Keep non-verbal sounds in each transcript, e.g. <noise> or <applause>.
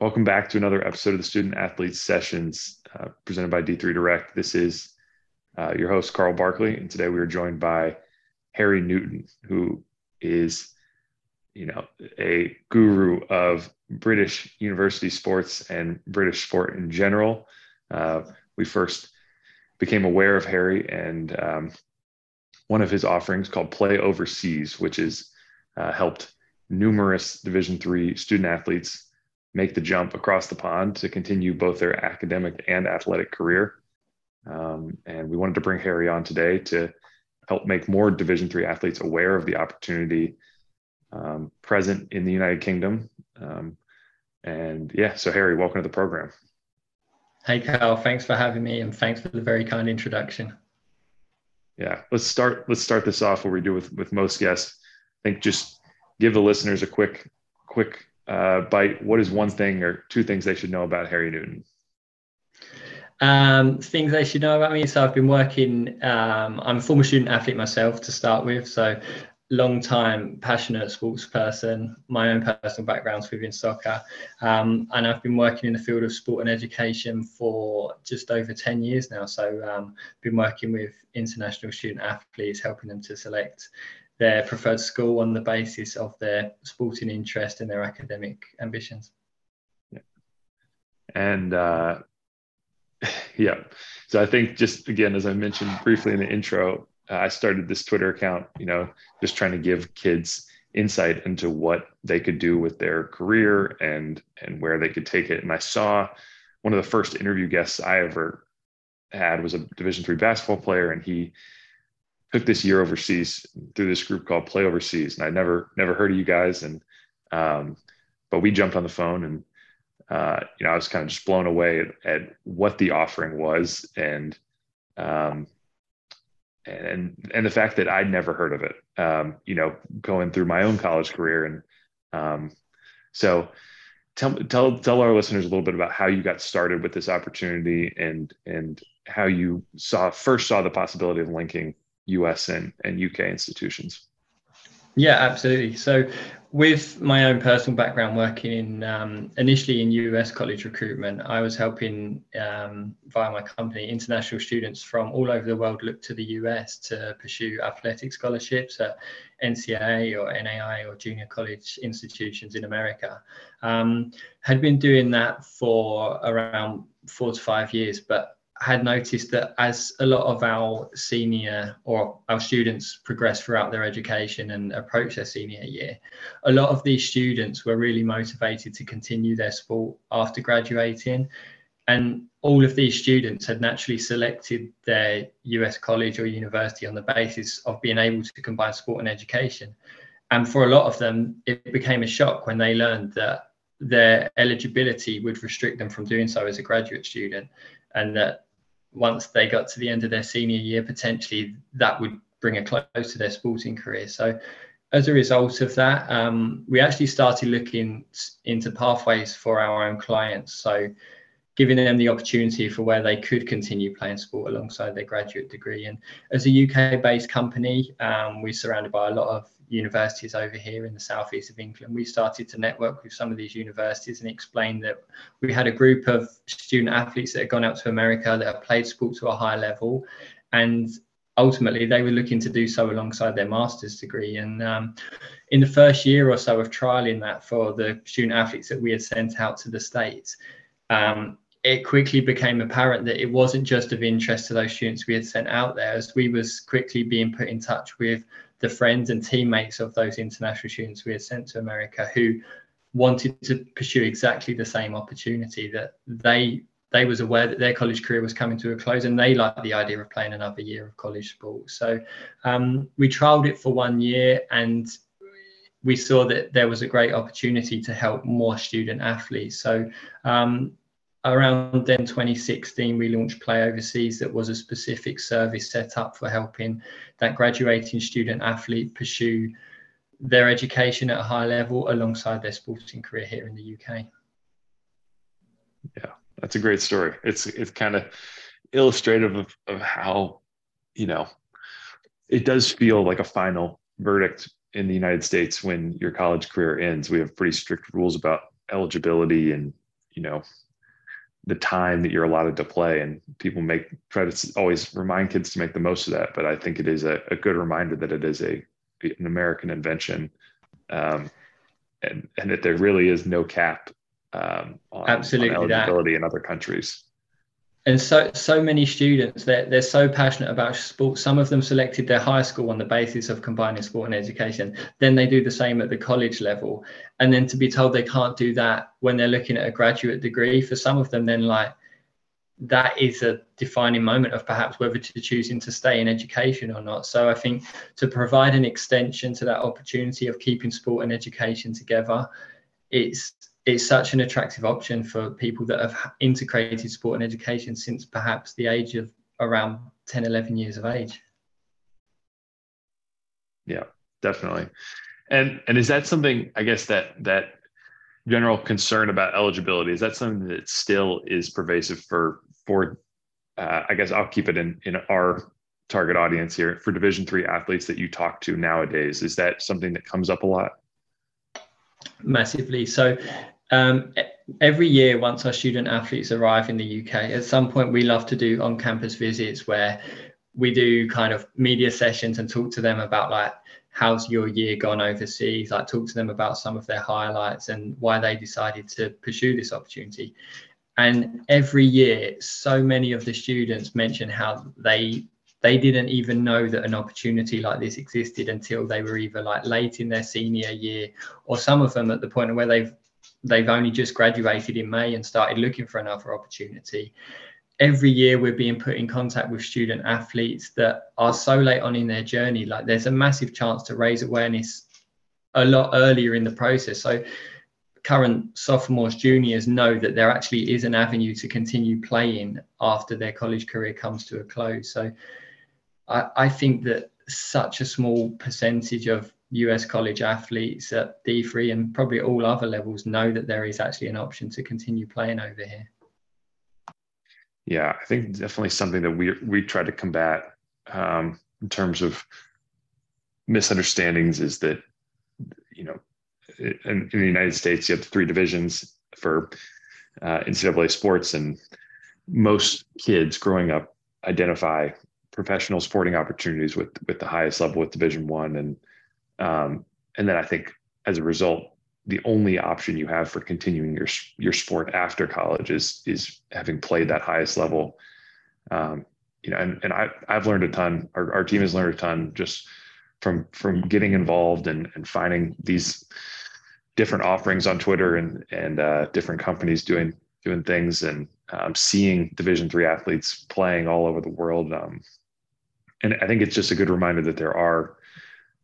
Welcome back to another episode of the Student Athletes Sessions uh, presented by D3 Direct. This is uh, your host, Carl Barkley, and today we are joined by Harry Newton, who is, you know, a guru of British university sports and British sport in general. Uh, we first became aware of Harry and um, one of his offerings called Play Overseas, which has uh, helped numerous Division three student athletes make the jump across the pond to continue both their academic and athletic career. Um, and we wanted to bring Harry on today to help make more Division three athletes aware of the opportunity um, present in the United Kingdom. Um, and yeah, so Harry, welcome to the program. Hey, Carl. Thanks for having me, and thanks for the very kind introduction. Yeah, let's start. Let's start this off where we do with with most guests. I think just give the listeners a quick quick uh, bite. What is one thing or two things they should know about Harry Newton? Um, things they should know about me. So I've been working. Um, I'm a former student athlete myself to start with. So long time passionate sports person. My own personal background's within soccer, um, and I've been working in the field of sport and education for just over ten years now. So um, been working with international student athletes, helping them to select their preferred school on the basis of their sporting interest and their academic ambitions. Yeah. And uh, <laughs> yeah, so I think just again, as I mentioned briefly in the intro, uh, I started this Twitter account, you know, just trying to give kids insight into what they could do with their career and and where they could take it. And I saw one of the first interview guests I ever had was a Division three basketball player, and he took this year overseas through this group called Play Overseas, and I never never heard of you guys, and um, but we jumped on the phone and uh, you know I was kind of just blown away at, at what the offering was. And um, and and the fact that I'd never heard of it, um, you know, going through my own college career, and um, so tell tell tell our listeners a little bit about how you got started with this opportunity and and how you saw first saw the possibility of linking US and, and UK institutions. Yeah, absolutely. So, with my own personal background working in um, initially in US college recruitment, I was helping um, via my company international students from all over the world look to the US to pursue athletic scholarships at NCAA or NAIA or junior college institutions in America. Um, had been doing that for around four to five years, but had noticed that as a lot of our senior or our students progress throughout their education and approach their senior year, a lot of these students were really motivated to continue their sport after graduating. And all of these students had naturally selected their US college or university on the basis of being able to combine sport and education. And for a lot of them, it became a shock when they learned that their eligibility would restrict them from doing so as a graduate student and that once they got to the end of their senior year, potentially that would bring a close to their sporting career. So, as a result of that, um, we actually started looking into pathways for our own clients. So, giving them the opportunity for where they could continue playing sport alongside their graduate degree. And as a UK based company, um, we're surrounded by a lot of universities over here in the southeast of England, we started to network with some of these universities and explain that we had a group of student athletes that had gone out to America that have played sport to a high level, and ultimately they were looking to do so alongside their master's degree. And um, in the first year or so of trialing that for the student athletes that we had sent out to the states. Um, it quickly became apparent that it wasn't just of interest to those students we had sent out there as we was quickly being put in touch with the friends and teammates of those international students we had sent to America who wanted to pursue exactly the same opportunity that they they was aware that their college career was coming to a close and they liked the idea of playing another year of college sport. So um, we trialed it for one year and we saw that there was a great opportunity to help more student athletes. So um, around then 2016 we launched play overseas that was a specific service set up for helping that graduating student athlete pursue their education at a high level alongside their sporting career here in the uk yeah that's a great story. It's it's kind of illustrative of, of how you know it does feel like a final verdict in the united states when your college career ends. We have pretty strict rules about eligibility and you know the time that you're allotted to play and people make try to always remind kids to make the most of that but i think it is a, a good reminder that it is a an american invention um, and and that there really is no cap um, on, absolutely on eligibility that. in other countries and so so many students they're, they're so passionate about sport some of them selected their high school on the basis of combining sport and education. Then they do the same at the college level. And then to be told they can't do that when they're looking at a graduate degree for some of them then like that is a defining moment of perhaps whether to choosing to stay in education or not. So i think to provide an extension to that opportunity of keeping sport and education together it's it's such an attractive option for people that have integrated sport and education since perhaps the age of around 10 11 years of age. Yeah definitely. And and is that something i guess that that general concern about eligibility is that something that still is pervasive for for uh, i guess i'll keep it in in our target audience here for division three athletes that you talk to nowadays is that something that comes up a lot? Massively. So um, every year, once our student athletes arrive in the UK, at some point we love to do on campus visits where we do kind of media sessions and talk to them about like how's your year gone overseas like talk to them about some of their highlights and why they decided to pursue this opportunity. And every year so many of the students mention how they they didn't even know that an opportunity like this existed until they were either like late in their senior year or some of them at the point where they've they've only just graduated in May and started looking for another opportunity. Every year, we're being put in contact with student athletes that are so late on in their journey. Like, there's a massive chance to raise awareness a lot earlier in the process. So, current sophomores, juniors know that there actually is an avenue to continue playing after their college career comes to a close. So, I, I think that such a small percentage of US college athletes at D3 and probably all other levels know that there is actually an option to continue playing over here. Yeah, I think definitely something that we we try to combat um, in terms of misunderstandings is that you know in, in, the United States you have three divisions for uh, NCAA sports, and most kids growing up identify professional sporting opportunities with with the highest level with Division One and um, and then I think as a result, the only option you have for continuing your your sport after college is is having played that highest level. Um, you know, and, and I I've learned a ton. Our, our team has learned a ton just from from getting involved and and finding these different offerings on Twitter and and uh, different companies doing doing things and um, seeing Division three athletes playing all over the world. Um, and I think it's just a good reminder that there are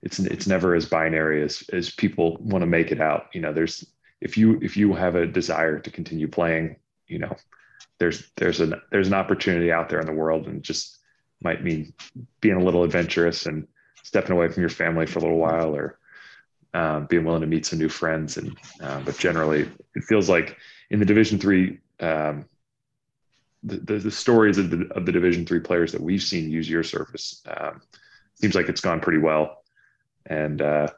it's it's never as binary as as people want to make it out. You know there's if you if you have a desire to continue playing you know there's there's an there's an opportunity out there in the world and just might mean being a little adventurous and stepping away from your family for a little while or um, being willing to meet some new friends and uh, but generally it feels like in the division three um, the, the, the, stories of the, of the division three players that we've seen use your service um, seems like it's gone pretty well and uh,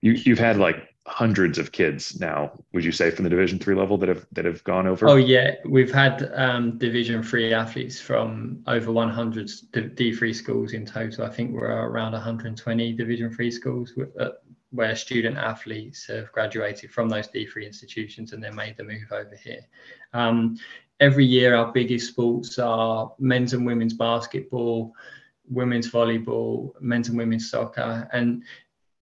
you you've had like hundreds of kids now would you say from the division three level that have that have gone over? Oh yeah. We've had um, division three athletes from over 100 d3 schools in total. I think we're around 120 division three schools uh, where student athletes have graduated from those d3 institutions and then made the move over here. Um, every year our biggest sports are men's and women's basketball women's volleyball, men's and women's soccer. And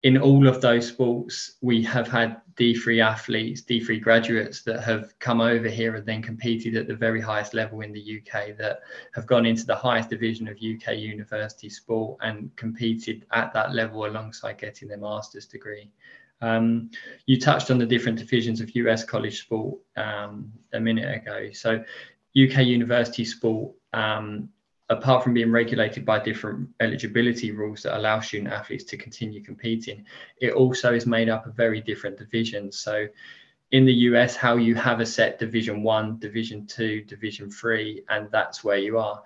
in all of those sports, we have had D3 athletes, D3 graduates that have come over here and then competed at the very highest level in the UK, that have gone into the highest division of UK university sport and competed at that level alongside getting their master's degree. Um, you touched on the different divisions of US college sport um, a minute ago. So, UK university sport um, apart from being regulated by different eligibility rules that allow student athletes to continue competing, it also is made up of very different divisions. So in the US, how you have a set division one, division two, division three, and that's where you are.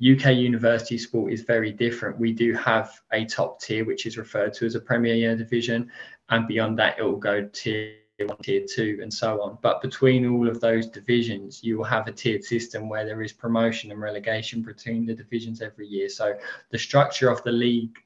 UK university sport is very different. We do have a top tier, which is referred to as a Premier Year division, and beyond that, it will go tier one, tier two, and so on. But between all of those divisions, you will have a tiered system where there is promotion and relegation between the divisions every year. So the structure of the league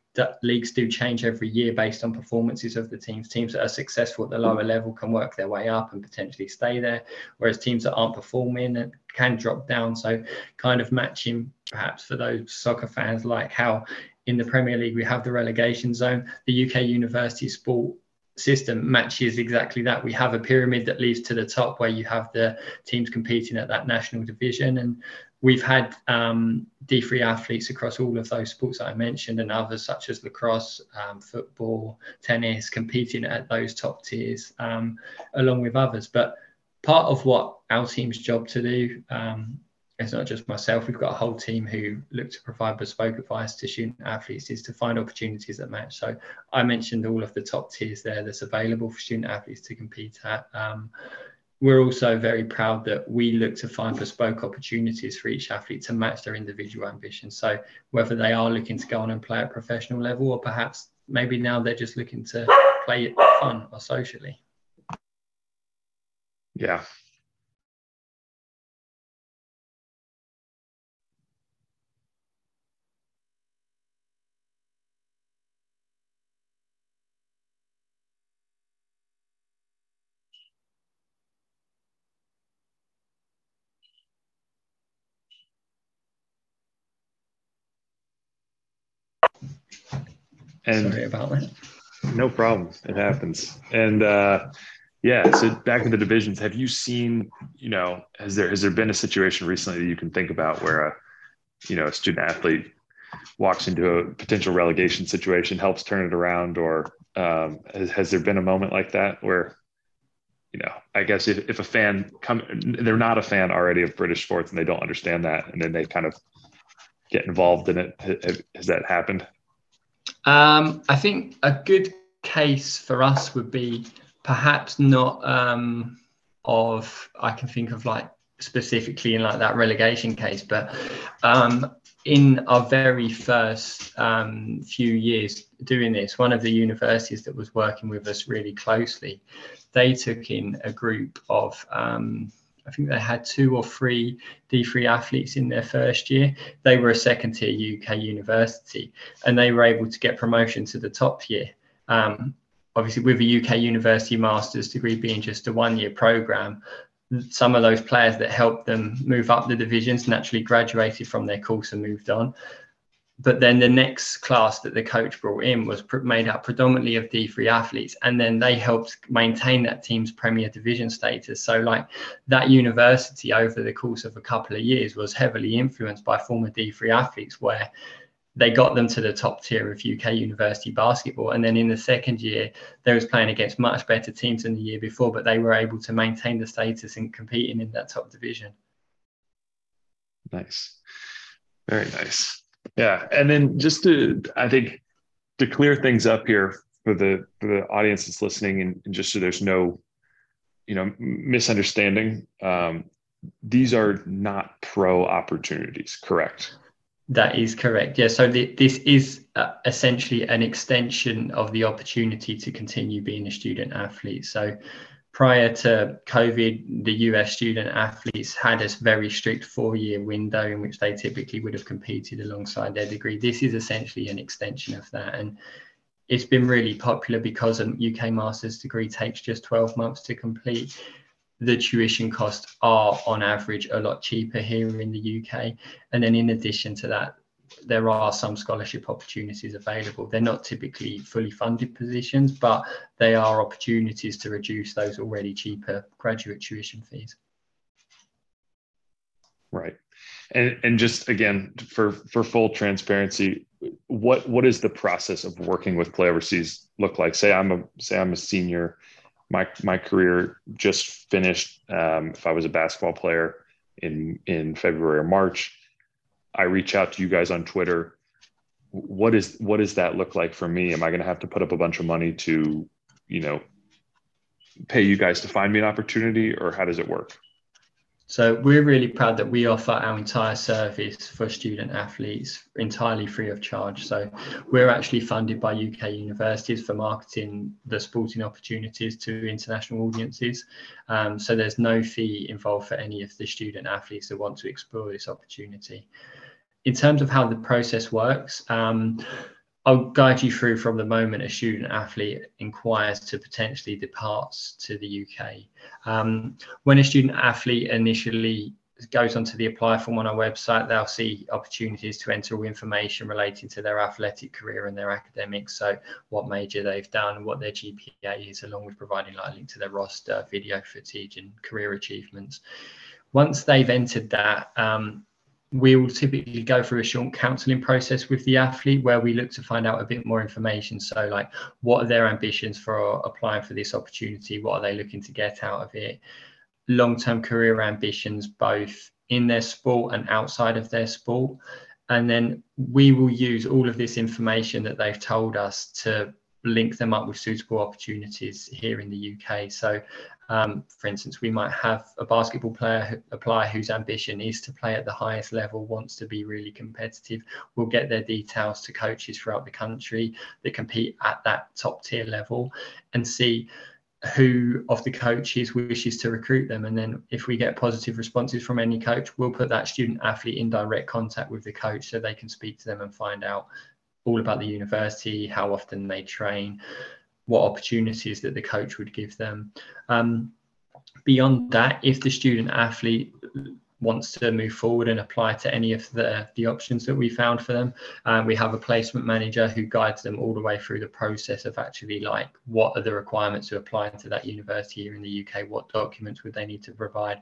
leagues do change every year based on performances of the teams. Teams that are successful at the lower level can work their way up and potentially stay there, whereas teams that aren't performing can drop down. So, kind of matching perhaps for those soccer fans, like how in the Premier League we have the relegation zone, the UK university sport system matches exactly that. We have a pyramid that leads to the top where you have the teams competing at that national division. And we've had um, D3 athletes across all of those sports that I mentioned and others such as lacrosse, um, football, tennis, competing at those top tiers um, along with others. But part of what our team's job to do um, it's not just myself. We've got a whole team who look to provide bespoke advice to student athletes is to find opportunities that match. So I mentioned all of the top tiers there that's available for student athletes to compete at. Um, we're also very proud that we look to find bespoke opportunities for each athlete to match their individual ambitions. So whether they are looking to go on and play at professional level, or perhaps maybe now they're just looking to play it fun or socially. Yeah, And Sorry about that. No problem. It happens. And uh, yeah, so back to the divisions. Have you seen, you know, has there has there been a situation recently that you can think about where a, you know, a student athlete walks into a potential relegation situation, helps turn it around, or um, has, has there been a moment like that where, you know, I guess if, if a fan come, they're not a fan already of British sports and they don't understand that, and then they kind of get involved in it. Has that happened? Um, I think a good case for us would be perhaps not um, of I can think of like specifically in like that relegation case, but um, in our very first um, few years doing this, one of the universities that was working with us really closely, they took in a group of um, I think they had two or three D3 athletes in their first year. They were a second tier UK university and they were able to get promotion to the top tier. Um, obviously, with a UK university master's degree being just a one year program, some of those players that helped them move up the divisions naturally graduated from their course and moved on but then the next class that the coach brought in was made up predominantly of D3 athletes, and then they helped maintain that team's Premier Division status. So, like that university over the course of a couple of years was heavily influenced by former D3 athletes, where they got them to the top tier of UK university basketball. And then in the second year, they was playing against much better teams than the year before, but they were able to maintain the status and competing in that top division. Nice. Very nice. Yeah, and then just to, I think, to clear things up here for the for the audience that's listening, and, and just so there's no, you know, misunderstanding. Um, these are not pro opportunities, correct? That is correct. Yeah. So the, this is uh, essentially an extension of the opportunity to continue being a student athlete. So prior to COVID, the US student athletes had a very strict four year window in which they typically would have competed alongside their degree. This is essentially an extension of that. And it's been really popular because a UK master's degree takes just 12 months to complete. The tuition costs are on average a lot cheaper here in the UK. And then in addition to that, there are some scholarship opportunities available. They're not typically fully funded positions, but they are opportunities to reduce those already cheaper graduate tuition fees. Right. And and just again for for full transparency, what what is the process of working with Play Overseas look like? Say I'm a say I'm a senior, my my career just finished. Um, if I was a basketball player in in February or March, I reach out to you guys on Twitter. What is what does that look like for me? Am I going to have to put up a bunch of money to, you know, pay you guys to find me an opportunity, or how does it work? So we're really proud that we offer our entire service for student athletes entirely free of charge. So we're actually funded by UK universities for marketing the sporting opportunities to international audiences. Um, so there's no fee involved for any of the student athletes that want to explore this opportunity. In terms of how the process works, um, I'll guide you through from the moment a student athlete inquires to potentially departs to the UK. Um, when a student athlete initially goes onto the apply form on our website, they'll see opportunities to enter all information relating to their athletic career and their academics. So, what major they've done, what their GPA is, along with providing like a link to their roster, video footage, and career achievements. Once they've entered that, um, we will typically go through a short counseling process with the athlete where we look to find out a bit more information. So, like, what are their ambitions for applying for this opportunity? What are they looking to get out of it? Long term career ambitions, both in their sport and outside of their sport. And then we will use all of this information that they've told us to link them up with suitable opportunities here in the UK. So um, for instance, we might have a basketball player apply whose ambition is to play at the highest level, wants to be really competitive. We'll get their details to coaches throughout the country that compete at that top tier level and see who of the coaches wishes to recruit them. And then if we get positive responses from any coach, we'll put that student athlete in direct contact with the coach so they can speak to them and find out all about the university, how often they train, what opportunities that the coach would give them. Um, beyond that, if the student athlete wants to move forward and apply to any of the, the options that we found for them. Um, we have a placement manager who guides them all the way through the process of actually like what are the requirements to apply to that university here in the UK, what documents would they need to provide,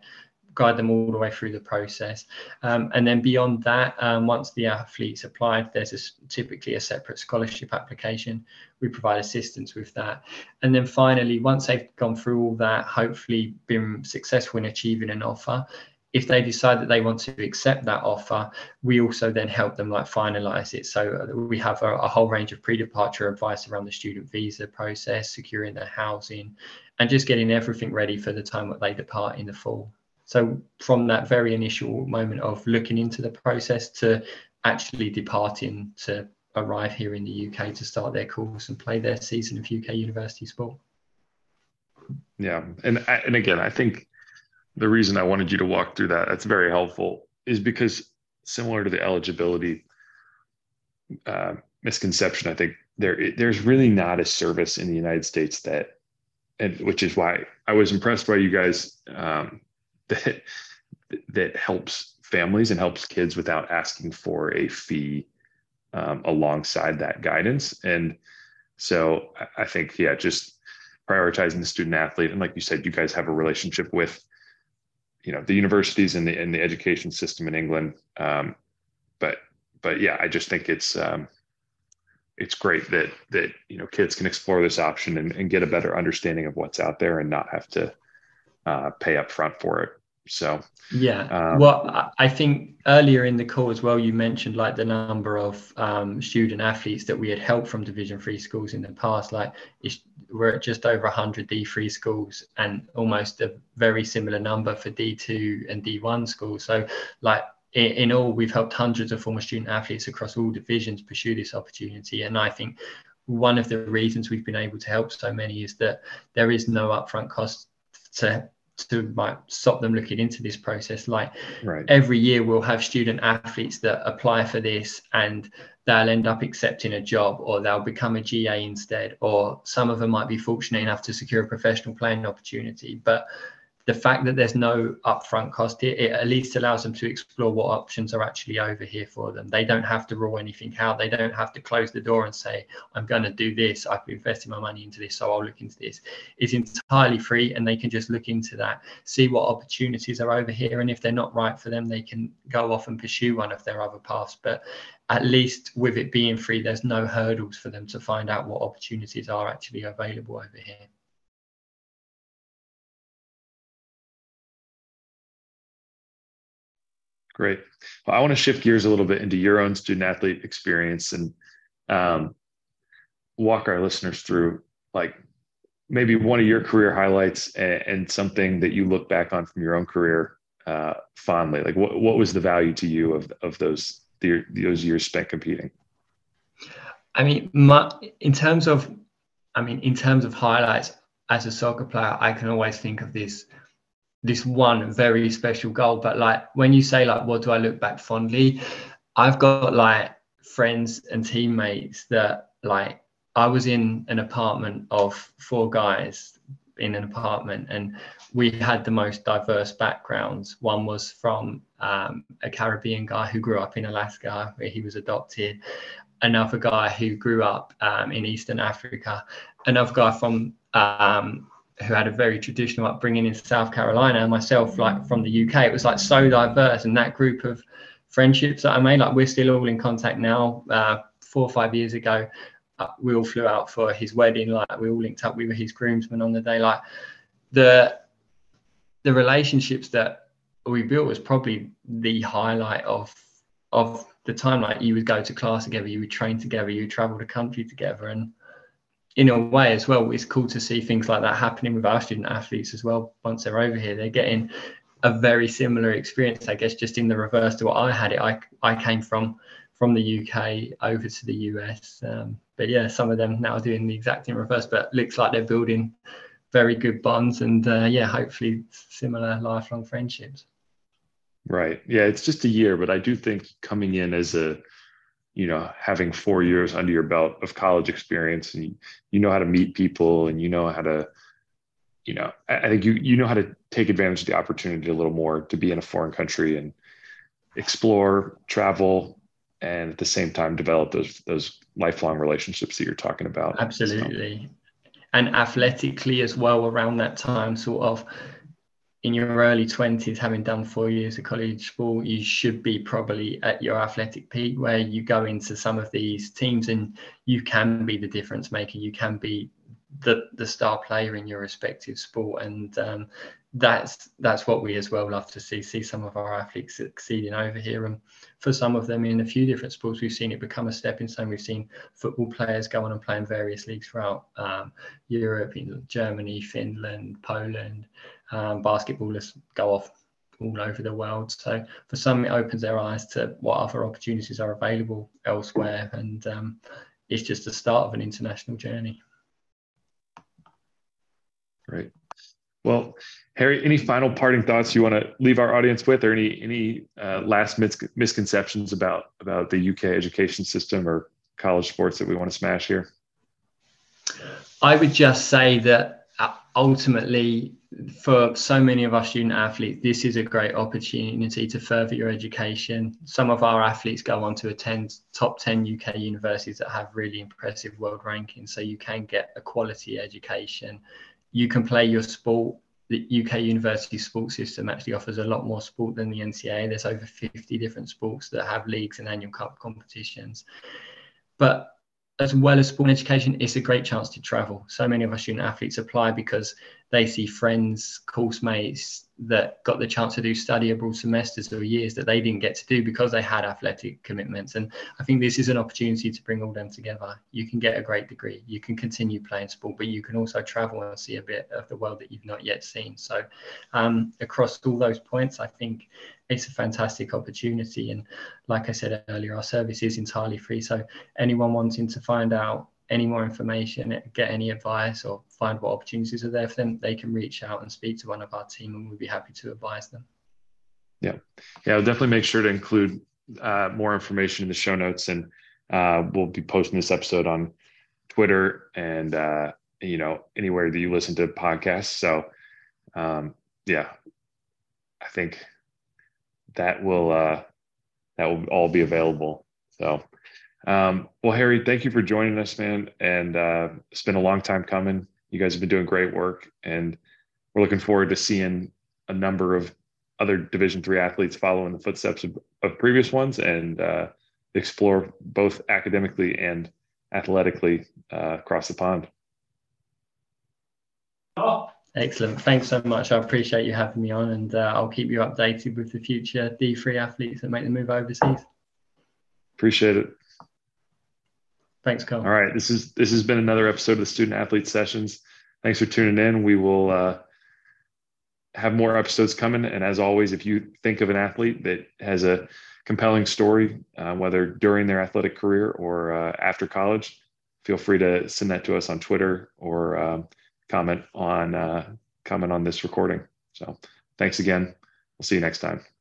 guide them all the way through the process. Um, and then beyond that, um, once the athlete's applied, there's a, typically a separate scholarship application. We provide assistance with that. And then finally, once they've gone through all that, hopefully been successful in achieving an offer, if they decide that they want to accept that offer, we also then help them like finalize it. So uh, we have a, a whole range of pre-departure advice around the student visa process, securing their housing, and just getting everything ready for the time that they depart in the fall. So from that very initial moment of looking into the process to actually departing to arrive here in the UK to start their course and play their season of UK university sport. Yeah, and and again, I think the reason I wanted you to walk through that that's very helpful is because similar to the eligibility uh, misconception, I think there there's really not a service in the United States that, and which is why I was impressed by you guys um, that that helps families and helps kids without asking for a fee um, alongside that guidance. And so I think, yeah, just prioritizing the student athlete. And like you said, you guys have a relationship with, you know, the universities and the, and the education system in England. Um, but, but yeah, I just think it's, um, it's great that, that, you know, kids can explore this option and, and get a better understanding of what's out there and not have to uh, pay up front for it. So yeah, um, well, I think earlier in the call as well, you mentioned like the number of um, student athletes that we had helped from Division Three schools in the past. Like we're at just over 100 D3 schools and almost a very similar number for D2 and D1 schools. So like in, in all, we've helped hundreds of former student athletes across all divisions pursue this opportunity. And I think one of the reasons we've been able to help so many is that there is no upfront cost to to like stop them looking into this process like right. every year we'll have student athletes that apply for this and they'll end up accepting a job or they'll become a GA instead or some of them might be fortunate enough to secure a professional playing opportunity but the fact that there's no upfront cost here, it at least allows them to explore what options are actually over here for them. They don't have to rule anything out. They don't have to close the door and say, I'm going to do this. I've invested my money into this, so I'll look into this. It's entirely free and they can just look into that, see what opportunities are over here. And if they're not right for them, they can go off and pursue one of their other paths. But at least with it being free, there's no hurdles for them to find out what opportunities are actually available over here. Great. Well, I want to shift gears a little bit into your own student athlete experience and um, walk our listeners through like maybe one of your career highlights and, and, something that you look back on from your own career uh, fondly? Like, what what was the value to you of of those those years spent competing? I mean, my, in terms of, I mean, in terms of highlights as a soccer player, I can always think of this this one very special goal. But like when you say like, what do I look back fondly? I've got like friends and teammates that like I was in an apartment of four guys in an apartment and we had the most diverse backgrounds. One was from um, a Caribbean guy who grew up in Alaska where he was adopted. Another guy who grew up um, in Eastern Africa. Another guy from um, who had a very traditional upbringing in South Carolina. And myself, like from the UK, it was like so diverse. And that group of friendships that I made, like we're still all in contact now. Uh, four or five years ago, uh, we all flew out for his wedding. Like we all linked up. We were his groomsmen on the day. Like the the relationships that we built was probably the highlight of of the time. Like you would go to class together, you would train together, you would travel the country together, and in a way as well, it's cool to see things like that happening with our student athletes as well. Once they're over here, they're getting a very similar experience, I guess, just in the reverse to what I had it. I I came from from the UK over to the US. Um, but yeah, some of them now are doing the exact in reverse, but looks like they're building very good bonds and uh, yeah, hopefully similar lifelong friendships. Right. Yeah, it's just a year, but I do think coming in as a, you know, having four years under your belt of college experience and you, know how to meet people and you know how to, you know, I, I think you you know how to take advantage of the opportunity a little more to be in a foreign country and explore, travel, and at the same time develop those those lifelong relationships that you're talking about. Absolutely. So. And athletically as well around that time, sort of in your early 20s, having done four years of college sport, you should be probably at your athletic peak where you go into some of these teams and you can be the difference maker. You can be the, the star player in your respective sport. And um, that's that's what we as well love to see see some of our athletes succeeding over here and for some of them in a few different sports we've seen it become a stepping stone we've seen football players go on and play in various leagues throughout um, europe in germany finland poland um, basketballers go off all over the world so for some it opens their eyes to what other opportunities are available elsewhere and um, it's just the start of an international journey Great. Well, Harry, any final parting thoughts you want to leave our audience with, or any any uh, last mis- misconceptions about about the UK education system or college sports that we want to smash here? I would just say that ultimately, for so many of our student athletes, this is a great opportunity to further your education. Some of our athletes go on to attend top 10 UK universities that have really impressive world rankings, so you can get a quality education you can play your sport. The UK university sports system actually offers a lot more sport than the NCAA. There's over 50 different sports that have leagues and annual cup competitions. But as well as sport education, it's a great chance to travel. So many of our student athletes apply because they see friends, course mates that got the chance to do study abroad semesters or years that they didn't get to do because they had athletic commitments. And I think this is an opportunity to bring all them together. You can get a great degree, you can continue playing sport, but you can also travel and see a bit of the world that you've not yet seen. So, um, across all those points, I think it's a fantastic opportunity. And like I said earlier, our service is entirely free. So, anyone wanting to find out any more information, get any advice, or find what opportunities are there for them, they can reach out and speak to one of our team, and we'd be happy to advise them. Yeah, yeah, I'll definitely make sure to include uh, more information in the show notes, and uh, we'll be posting this episode on Twitter and uh, you know anywhere that you listen to podcasts. So, um, yeah, I think that will uh, that will all be available. So um, well, Harry, thank you for joining us, man. And uh, it's been a long time coming. You guys have been doing great work, and we're looking forward to seeing a number of other Division three athletes follow in the footsteps of, of previous ones and uh, explore both academically and athletically uh, across the pond. Oh, excellent. Thanks so much. I appreciate you having me on, and uh, I'll keep you updated with the future D3 athletes that make the move overseas. Appreciate it. Thanks, Carl. All right. This is this has been another episode of the Student Athlete Sessions. Thanks for tuning in. We will uh, have more episodes coming. And as always, if you think of an athlete that has a compelling story, uh, whether during their athletic career or uh, after college, feel free to send that to us on Twitter or um, comment on uh, comment on this recording. So thanks again. We'll see you next time.